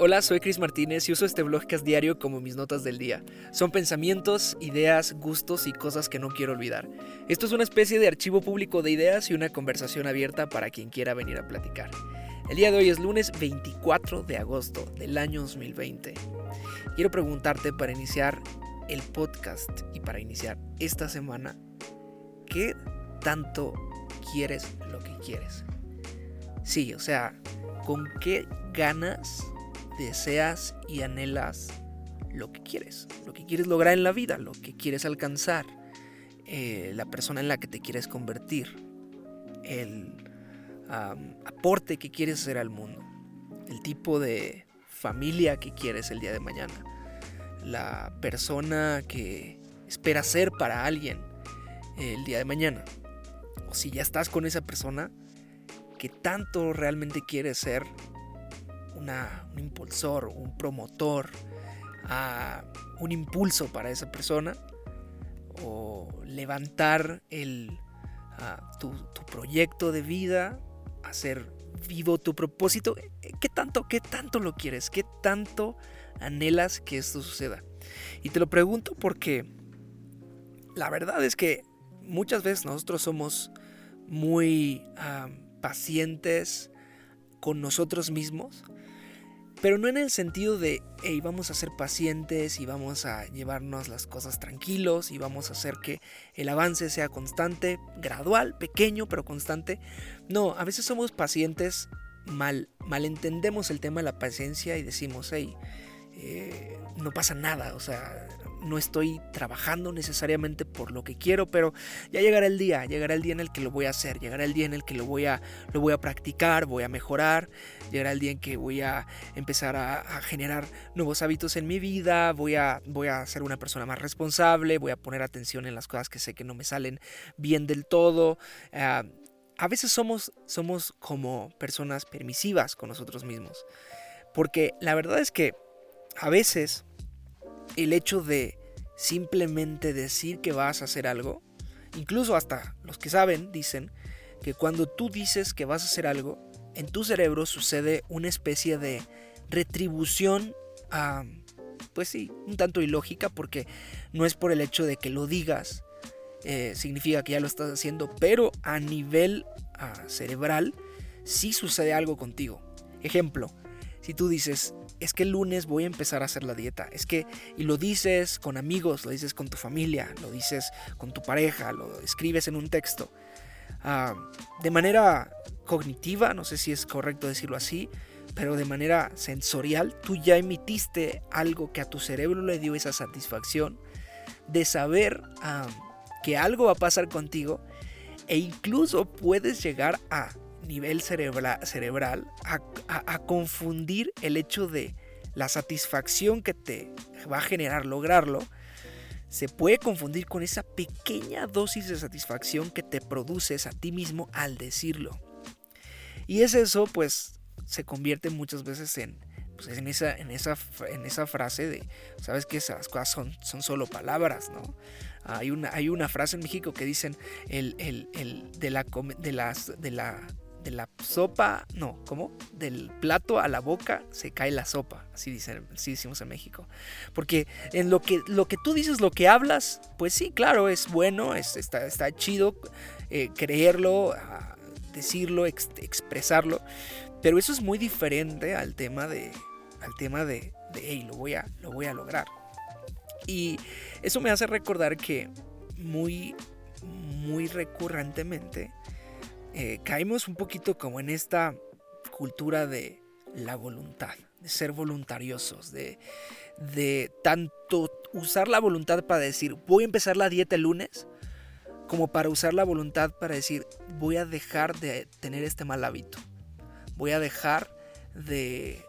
Hola, soy Chris Martínez y uso este blogcast diario como mis notas del día. Son pensamientos, ideas, gustos y cosas que no quiero olvidar. Esto es una especie de archivo público de ideas y una conversación abierta para quien quiera venir a platicar. El día de hoy es lunes 24 de agosto del año 2020. Quiero preguntarte para iniciar el podcast y para iniciar esta semana, ¿qué tanto quieres lo que quieres? Sí, o sea, ¿con qué ganas deseas y anhelas lo que quieres, lo que quieres lograr en la vida, lo que quieres alcanzar, eh, la persona en la que te quieres convertir, el aporte que quieres hacer al mundo, el tipo de familia que quieres el día de mañana, la persona que esperas ser para alguien el día de mañana. O si ya estás con esa persona, que tanto realmente quieres ser un impulsor, un promotor, un impulso para esa persona o levantar el, tu, proyecto de vida, hacer vivo tu propósito. ¿Qué tanto, qué tanto lo quieres? ¿Qué tanto anhelas que esto suceda? Y te lo pregunto porque la verdad es que muchas veces nosotros somos muy pacientes con nosotros mismos pero no en el sentido de, hey, vamos a ser pacientes y vamos a llevarnos las cosas tranquilos y vamos a hacer que el avance sea constante, gradual, pequeño, pero constante. No, a veces somos pacientes, mal, malentendemos el tema de la paciencia y decimos, hey, eh, no pasa nada, o sea, no estoy trabajando necesariamente por lo que quiero, pero ya llegará el día, llegará el día en el que lo voy a hacer, llegará el día en el que lo voy a, lo voy a practicar, voy a mejorar, llegará el día en que voy a empezar a, generar nuevos hábitos en mi vida, voy a, voy a ser una persona más responsable, voy a poner atención en las cosas que sé que no me salen bien del todo. Ah, a veces somos, somos como personas permisivas con nosotros mismos, porque la verdad es que a veces el hecho de simplemente decir que vas a hacer algo, incluso hasta los que saben dicen que cuando tú dices que vas a hacer algo, en tu cerebro sucede una especie de retribución a, pues sí, un tanto ilógica porque no es por el hecho de que lo digas, eh, significa que ya lo estás haciendo, pero a nivel ah, cerebral sí sucede algo contigo. Ejemplo, si tú dices, es que el lunes voy a empezar a hacer la dieta. Es que, y lo dices con amigos, lo dices con tu familia, lo dices con tu pareja, lo escribes en un texto. Ah, de manera cognitiva, no sé si es correcto decirlo así, pero de manera sensorial, tú ya emitiste algo que a tu cerebro le dio esa satisfacción de saber ah, que algo va a pasar contigo e incluso puedes llegar a nivel cerebral a, confundir el hecho de la satisfacción que te va a generar lograrlo, se puede confundir con esa pequeña dosis de satisfacción que te produces a ti mismo al decirlo. Y es eso, pues, se convierte muchas veces en, pues, en, esa, en, esa, en esa frase de, sabes que esas cosas son, son solo palabras, ¿no? Hay una, hay una frase en México que dicen, el, de, la, de, las, de la de la sopa, no, ¿cómo? Del plato a la boca se cae la sopa, así, dicen, decimos en México. Porque en lo que, lo que tú dices, lo que hablas, pues sí, claro, es bueno, es, está, está chido eh, creerlo, decirlo, expresarlo, pero eso es muy diferente al tema de, al tema de, de hey, lo voy, a, lo voy a lograr. Y eso me hace recordar que muy, muy recurrentemente, eh, caímos un poquito como en esta cultura de la voluntad, de ser voluntariosos, de, de tanto usar la voluntad para decir voy a empezar la dieta el lunes, como para usar la voluntad para decir voy a dejar de tener este mal hábito, voy a dejar de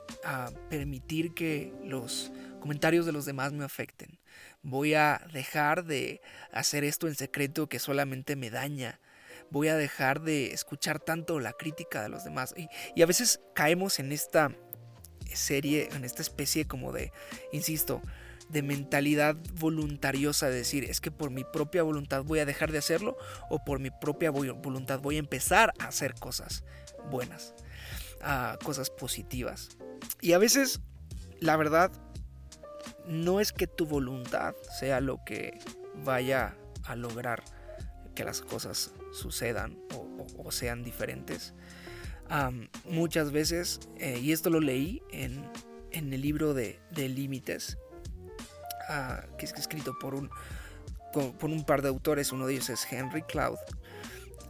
permitir que los comentarios de los demás me afecten, voy a dejar de hacer esto en secreto que solamente me daña, voy a dejar de escuchar tanto la crítica de los demás. Y, a veces caemos en esta serie, en esta especie como de, insisto, de mentalidad voluntariosa de decir, es que por mi propia voluntad voy a dejar de hacerlo o por mi propia voluntad voy a empezar a hacer cosas buenas, a cosas positivas. Y a veces la verdad, no es que tu voluntad sea lo que vaya a lograr que las cosas sucedan o, sean diferentes. muchas veces, eh, y esto lo leí en, el libro de, Límites, ah, que es escrito por un, por un par de autores, uno de ellos es Henry Cloud,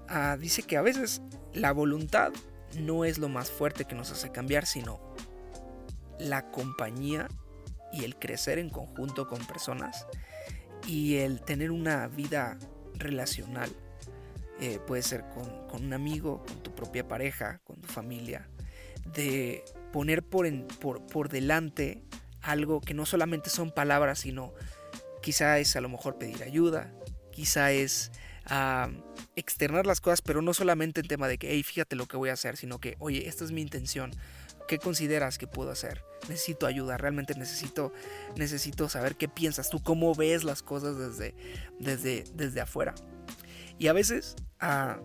ah, dice que a veces la voluntad no es lo más fuerte que nos hace cambiar, sino la compañía y el crecer en conjunto con personas y el tener una vida relacional. Eh, puede ser con, un amigo, con tu propia pareja, con tu familia, de poner por, por, por delante algo que no solamente son palabras, sino quizá es a lo mejor pedir ayuda, quizá es externar las cosas, pero no solamente en tema de que, hey, fíjate lo que voy a hacer, sino que, oye, esta es mi intención, ¿qué consideras que puedo hacer? Necesito ayuda, realmente necesito, necesito saber qué piensas tú, cómo ves las cosas desde, desde, desde afuera. Y a veces, ah,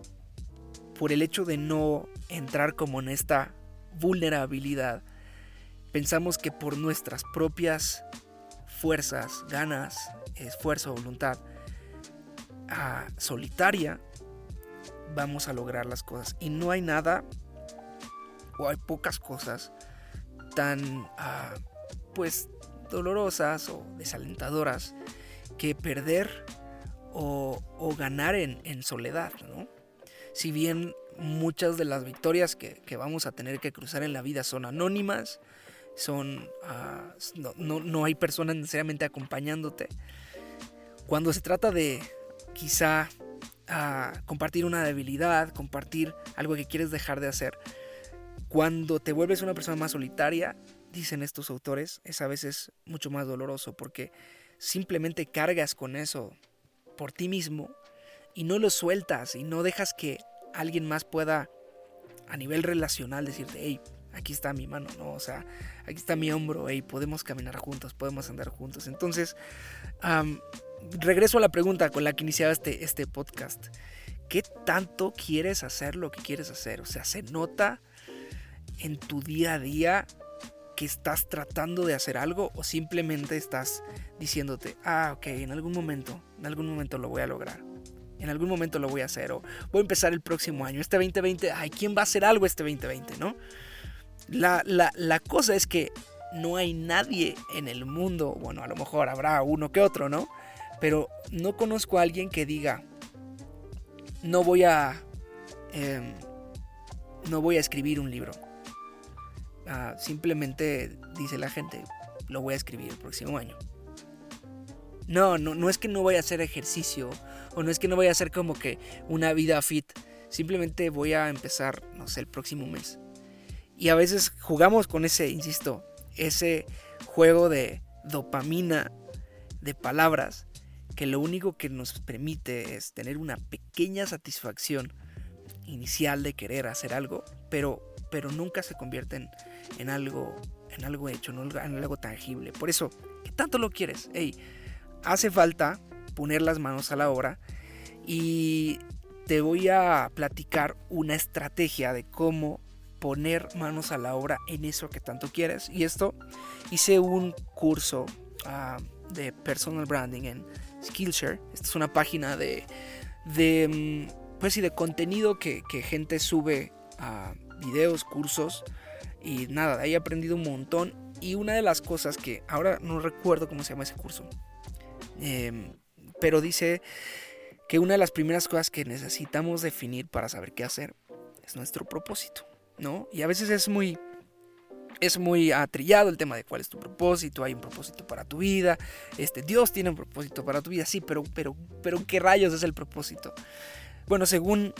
por el hecho de no entrar como en esta vulnerabilidad, pensamos que por nuestras propias fuerzas, ganas, esfuerzo, voluntad, solitaria, vamos a lograr las cosas. Y no hay nada, o hay pocas cosas tan, ah, pues, dolorosas o desalentadoras que perder o, ganar en, soledad, ¿no? Si bien muchas de las victorias que, vamos a tener que cruzar en la vida son anónimas, son ah, no, no, hay personas necesariamente acompañándote. Cuando se trata de, quizá compartir una debilidad, compartir algo que quieres dejar de hacer. Cuando te vuelves una persona más solitaria, dicen estos autores, es a veces mucho más doloroso porque simplemente cargas con eso por ti mismo y no lo sueltas y no dejas que alguien más pueda a nivel relacional decirte, hey, aquí está mi mano, ¿no? O sea, aquí está mi hombro, hey, podemos caminar juntos, podemos andar juntos. Entonces, regreso a la pregunta con la que iniciaba este, este podcast. ¿Qué tanto quieres hacer lo que quieres hacer? O sea, ¿se nota en tu día a día que estás tratando de hacer algo o simplemente estás diciéndote, ah, ok, en algún momento, en algún momento lo voy a lograr? En algún momento lo voy a hacer o voy a empezar el próximo año. Este 2020, ay, ¿quién va a hacer algo este 2020, no? La, la, la cosa es que no hay nadie en el mundo, bueno, a lo mejor habrá uno que otro, ¿no? Pero no conozco a alguien que diga, no voy a... Em, no voy a escribir un libro. Simplemente dice la gente, lo voy a escribir el próximo año. No, no, no es que no voy a hacer ejercicio o no es que no voy a hacer como que una vida fit. Simplemente voy a empezar, no sé, el próximo mes. Y a veces jugamos con ese, insisto, ese juego de dopamina, de palabras, que lo único que nos permite es tener una pequeña satisfacción inicial de querer hacer algo, pero, pero nunca se convierte en, algo, en algo hecho, en algo tangible. Por eso, ¿qué tanto lo quieres? Hey, hace falta poner las manos a la obra y te voy a platicar una estrategia de cómo poner manos a la obra en eso que tanto quieres. Y esto hice un curso ah, de personal branding en Skillshare. Esta es una página de, mm, pues, de contenido que, gente sube a videos, cursos. Y nada, de ahí he aprendido un montón. Y una de las cosas que ahora no recuerdo cómo se llama ese curso. Em, pero dice que una de las primeras cosas que necesitamos definir para saber qué hacer es nuestro propósito, ¿no? Y a veces es muy es muy atrillado el tema de cuál es tu propósito, hay un propósito para tu vida, este, Dios tiene un propósito para tu vida, sí, pero, pero, pero ¿qué rayos es el propósito? Bueno, según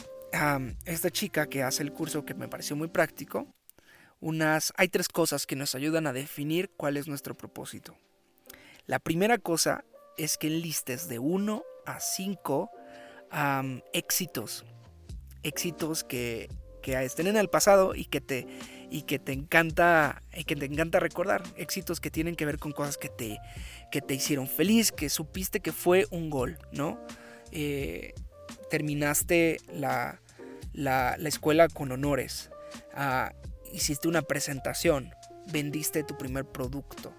esta chica que hace el curso que me pareció muy práctico, unas, hay tres cosas que nos ayudan a definir cuál es nuestro propósito. La primera cosa es que listes de 1 a 5 éxitos, éxitos que, que estén en el pasado y que te y que te encanta y que te encanta recordar éxitos que tienen que ver con cosas que te que te hicieron feliz que supiste que fue un gol no eh, terminaste la, la, escuela con honores ah, hiciste una presentación vendiste tu primer producto,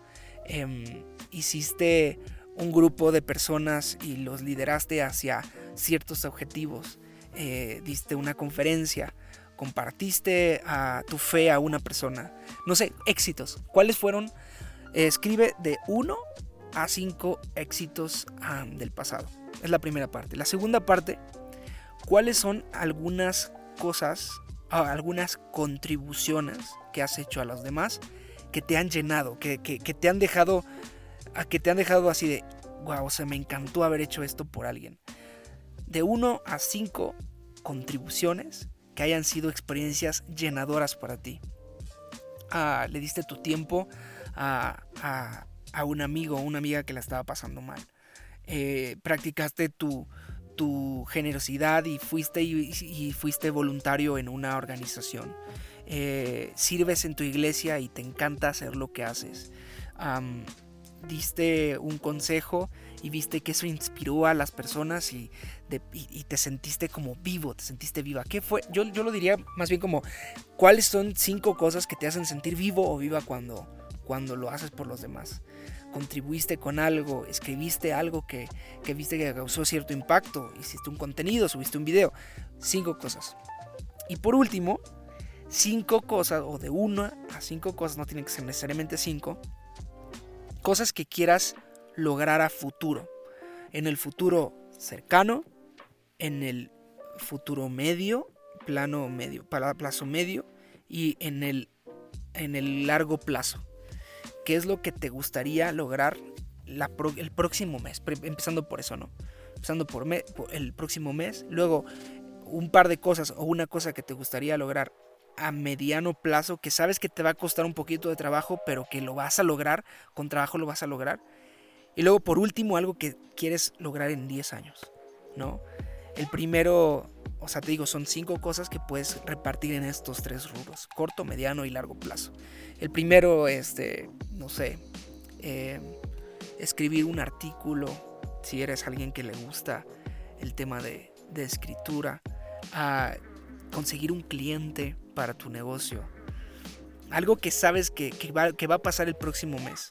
em, hiciste un grupo de personas y los lideraste hacia ciertos objetivos, eh, diste una conferencia, compartiste a tu fe a una persona, no sé, éxitos. ¿Cuáles fueron? escribe de 1 a 5 éxitos del pasado. Es la primera parte. La segunda parte, ¿cuáles son algunas cosas, algunas contribuciones que has hecho a los demás que te han llenado, que, te han dejado, que te han dejado así de, wow, o sea, me encantó haber hecho esto por alguien. De 1 a 5 contribuciones que hayan sido experiencias llenadoras para ti. Ah, le diste tu tiempo a, a, un amigo o una amiga que la estaba pasando mal. Eh, practicaste tu, tu generosidad y fuiste, y, fuiste voluntario en una organización. Eh, sirves en tu iglesia y te encanta hacer lo que haces. diste un consejo y viste que eso inspiró a las personas y, te sentiste como vivo, te sentiste viva. ¿Qué fue? Yo, yo lo diría más bien como, ¿cuáles son cinco cosas que te hacen sentir vivo o viva cuando, cuando lo haces por los demás? Contribuiste con algo, escribiste algo que, viste que causó cierto impacto, hiciste un contenido, subiste un video. Cinco cosas. Y por último, cinco cosas, o de una a cinco cosas, no tienen que ser necesariamente cinco, cosas que quieras lograr a futuro. En el futuro cercano, en el futuro medio, plano medio, plazo medio, y en el, en el largo plazo qué es lo que te gustaría lograr el próximo mes, empezando por eso, ¿no? Empezando por, el próximo mes, luego un par de cosas o una cosa que te gustaría lograr a mediano plazo, que sabes que te va a costar un poquito de trabajo, pero que lo vas a lograr, con trabajo lo vas a lograr. Y luego por último algo que quieres lograr en 10 años, ¿no? El primero, o sea, te digo, son cinco cosas que puedes repartir en estos tres rubros, corto, mediano y largo plazo. El primero, este, no sé, eh, escribir un artículo, si eres alguien que le gusta el tema de, escritura, a conseguir un cliente para tu negocio, algo que sabes que, va, a pasar el próximo mes,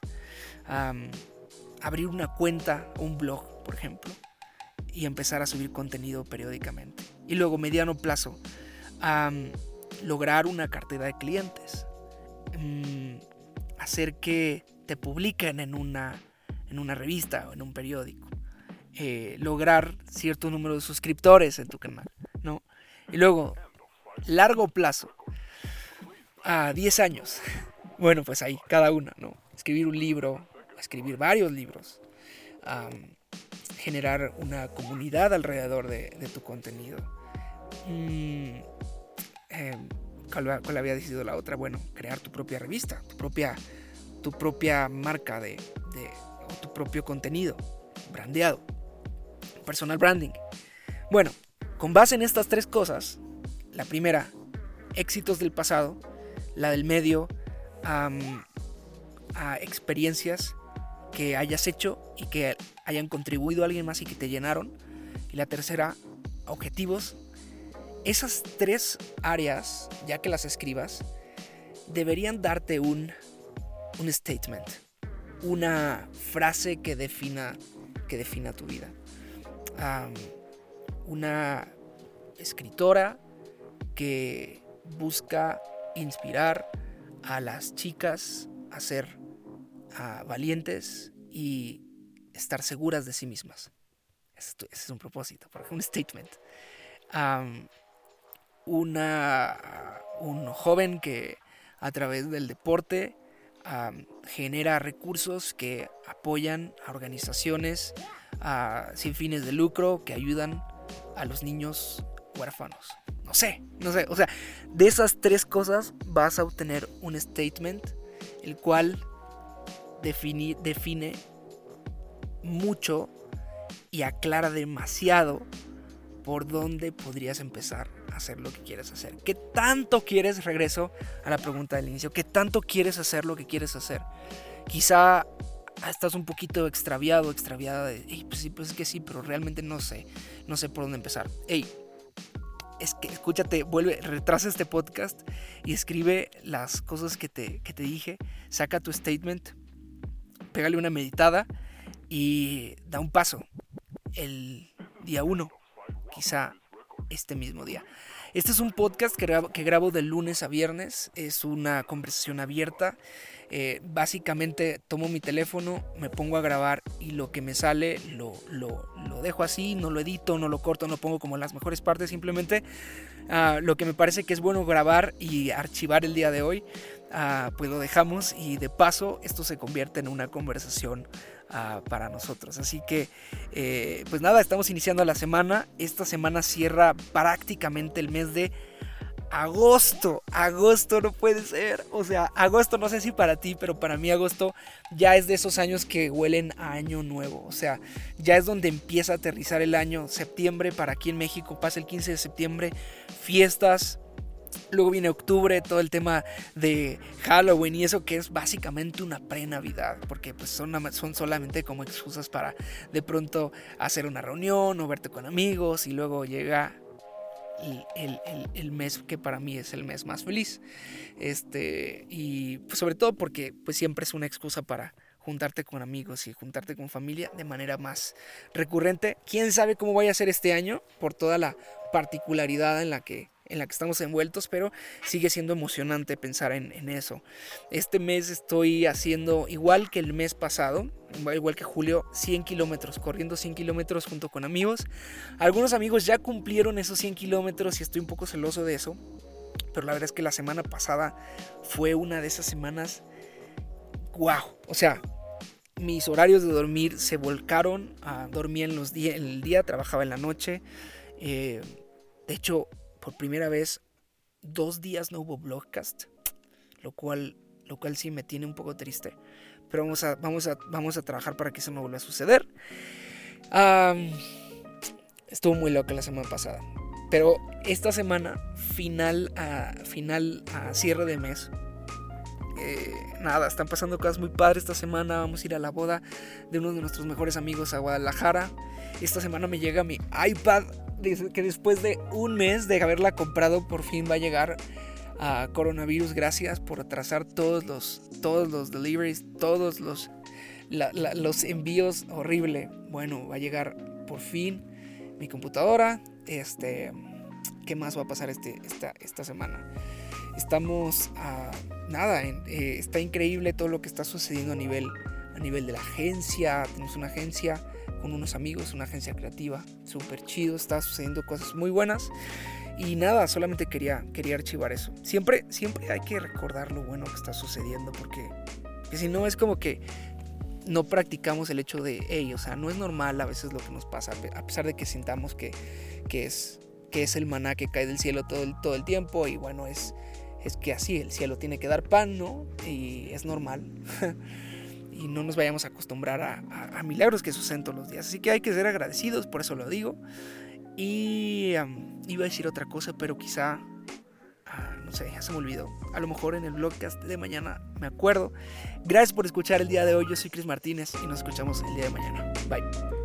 abrir una cuenta, un blog, por ejemplo, y empezar a subir contenido periódicamente. Y luego, mediano plazo, lograr una cartera de clientes. Mm, hacer que te publiquen en una, en una revista o en un periódico. Eh, lograr cierto número de suscriptores en tu canal, ¿no? Y luego, largo plazo, a 10 años. Bueno, pues ahí, cada una, ¿no? Escribir un libro, escribir varios libros, generar una comunidad alrededor de, tu contenido. Mm, em, ¿cuál, había decidido la otra? Bueno, crear tu propia revista, tu propia, tu propia marca de, o tu propio contenido, brandeado, personal branding. Bueno, con base en estas tres cosas, la primera, éxitos del pasado, la del medio, a experiencias que hayas hecho y que hayan contribuido a alguien más y que te llenaron. Y la tercera, objetivos. Esas tres áreas, ya que las escribas, deberían darte un, un statement, una frase que defina, que defina tu vida. una escritora que busca inspirar a las chicas a ser valientes y estar seguras de sí mismas. Ese es un propósito, un statement. una, un joven que a través del deporte genera recursos que apoyan a organizaciones sin fines de lucro que ayudan a los niños huérfanos. No sé, no sé. O sea, de esas tres cosas vas a obtener un statement el cual define mucho y aclara demasiado por dónde podrías empezar a hacer lo que quieres hacer. ¿Qué tanto quieres? Regreso a la pregunta del inicio. ¿Qué tanto quieres hacer lo que quieres hacer? Quizá estás un poquito extraviado, extraviada de, pues sí, pues es que sí, pero realmente no sé, no sé por dónde empezar. Hey, es que escúchate, vuelve, retrasa este podcast y escribe las cosas que te, que te dije, saca tu statement, pégale una meditada y da un paso el día uno, quizá este mismo día. Este es un podcast que grabo, que grabo de lunes a viernes, es una conversación abierta. Eh, básicamente tomo mi teléfono, me pongo a grabar y lo que me sale lo, lo, lo dejo así, no lo edito, no lo corto, no pongo como las mejores partes, simplemente uh, lo que me parece que es bueno grabar y archivar el día de hoy, uh, pues lo dejamos y de paso esto se convierte en una conversación uh, para nosotros. Así que, eh, pues nada, estamos iniciando la semana. Esta semana cierra prácticamente el mes de agosto. Agosto no puede ser. O sea, agosto no sé si para ti, pero para mí agosto ya es de esos años que huelen a año nuevo. O sea, ya es donde empieza a aterrizar el año. Septiembre para aquí en México pasa el 15 de septiembre. Fiestas, Luego viene octubre, todo el tema de Halloween y eso que es básicamente una pre-Navidad, porque pues son, son solamente como excusas para de pronto hacer una reunión o verte con amigos y luego llega el, el, mes que para mí es el mes más feliz. Este, y pues sobre todo porque pues siempre es una excusa para juntarte con amigos y juntarte con familia de manera más recurrente. ¿Quién sabe cómo vaya a ser este año por toda la particularidad en la que en la que estamos envueltos, pero sigue siendo emocionante pensar en, eso. Este mes estoy haciendo, igual que el mes pasado, igual que julio, 100 kilómetros, corriendo 100 kilómetros junto con amigos. Algunos amigos ya cumplieron esos 100 kilómetros y estoy un poco celoso de eso, pero la verdad es que la semana pasada fue una de esas semanas, wow, o sea... Mis horarios de dormir se volcaron, a dormir en, los el día, trabajaba en la noche. Eh, de hecho, por primera vez dos días no hubo blogcast, lo cual, lo cual sí me tiene un poco triste. Pero vamos a, vamos a, vamos a trabajar para que eso no vuelva a suceder. estuvo muy loca la semana pasada. Pero esta semana, final a, final a cierre de mes, eh, nada, están pasando cosas muy padres esta semana. Vamos a ir a la boda de uno de nuestros mejores amigos a Guadalajara. Esta semana me llega mi iPad que después de un mes de haberla comprado por fin va a llegar a coronavirus. Gracias por atrasar todos los, todos los deliveries, todos los, los envíos. Horrible. Bueno, va a llegar por fin mi computadora. Este, ¿qué más va a pasar este, esta, esta semana? Estamos a nada, eh, está increíble todo lo que está sucediendo a nivel, a nivel de la agencia. Tenemos una agencia con unos amigos, una agencia creativa, súper chido, está sucediendo cosas muy buenas. Y nada, solamente quería, quería archivar eso. Siempre, siempre hay que recordar lo bueno que está sucediendo porque si no es como que no practicamos el hecho de, hey, o sea, no es normal a veces lo que nos pasa, a pesar de que sintamos que, que, es, que es el maná que cae del cielo todo el, todo el tiempo y bueno, es, es que así, el cielo tiene que dar pan, ¿no? Y es normal. y no nos vayamos a acostumbrar a, milagros que suceden todos los días. Así que hay que ser agradecidos, por eso lo digo. Y iba a decir otra cosa, pero quizá, ah, no sé, ya se me olvidó. A lo mejor en el blogcast de mañana me acuerdo. Gracias por escuchar el día de hoy. Yo soy Chris Martínez y nos escuchamos el día de mañana. Bye.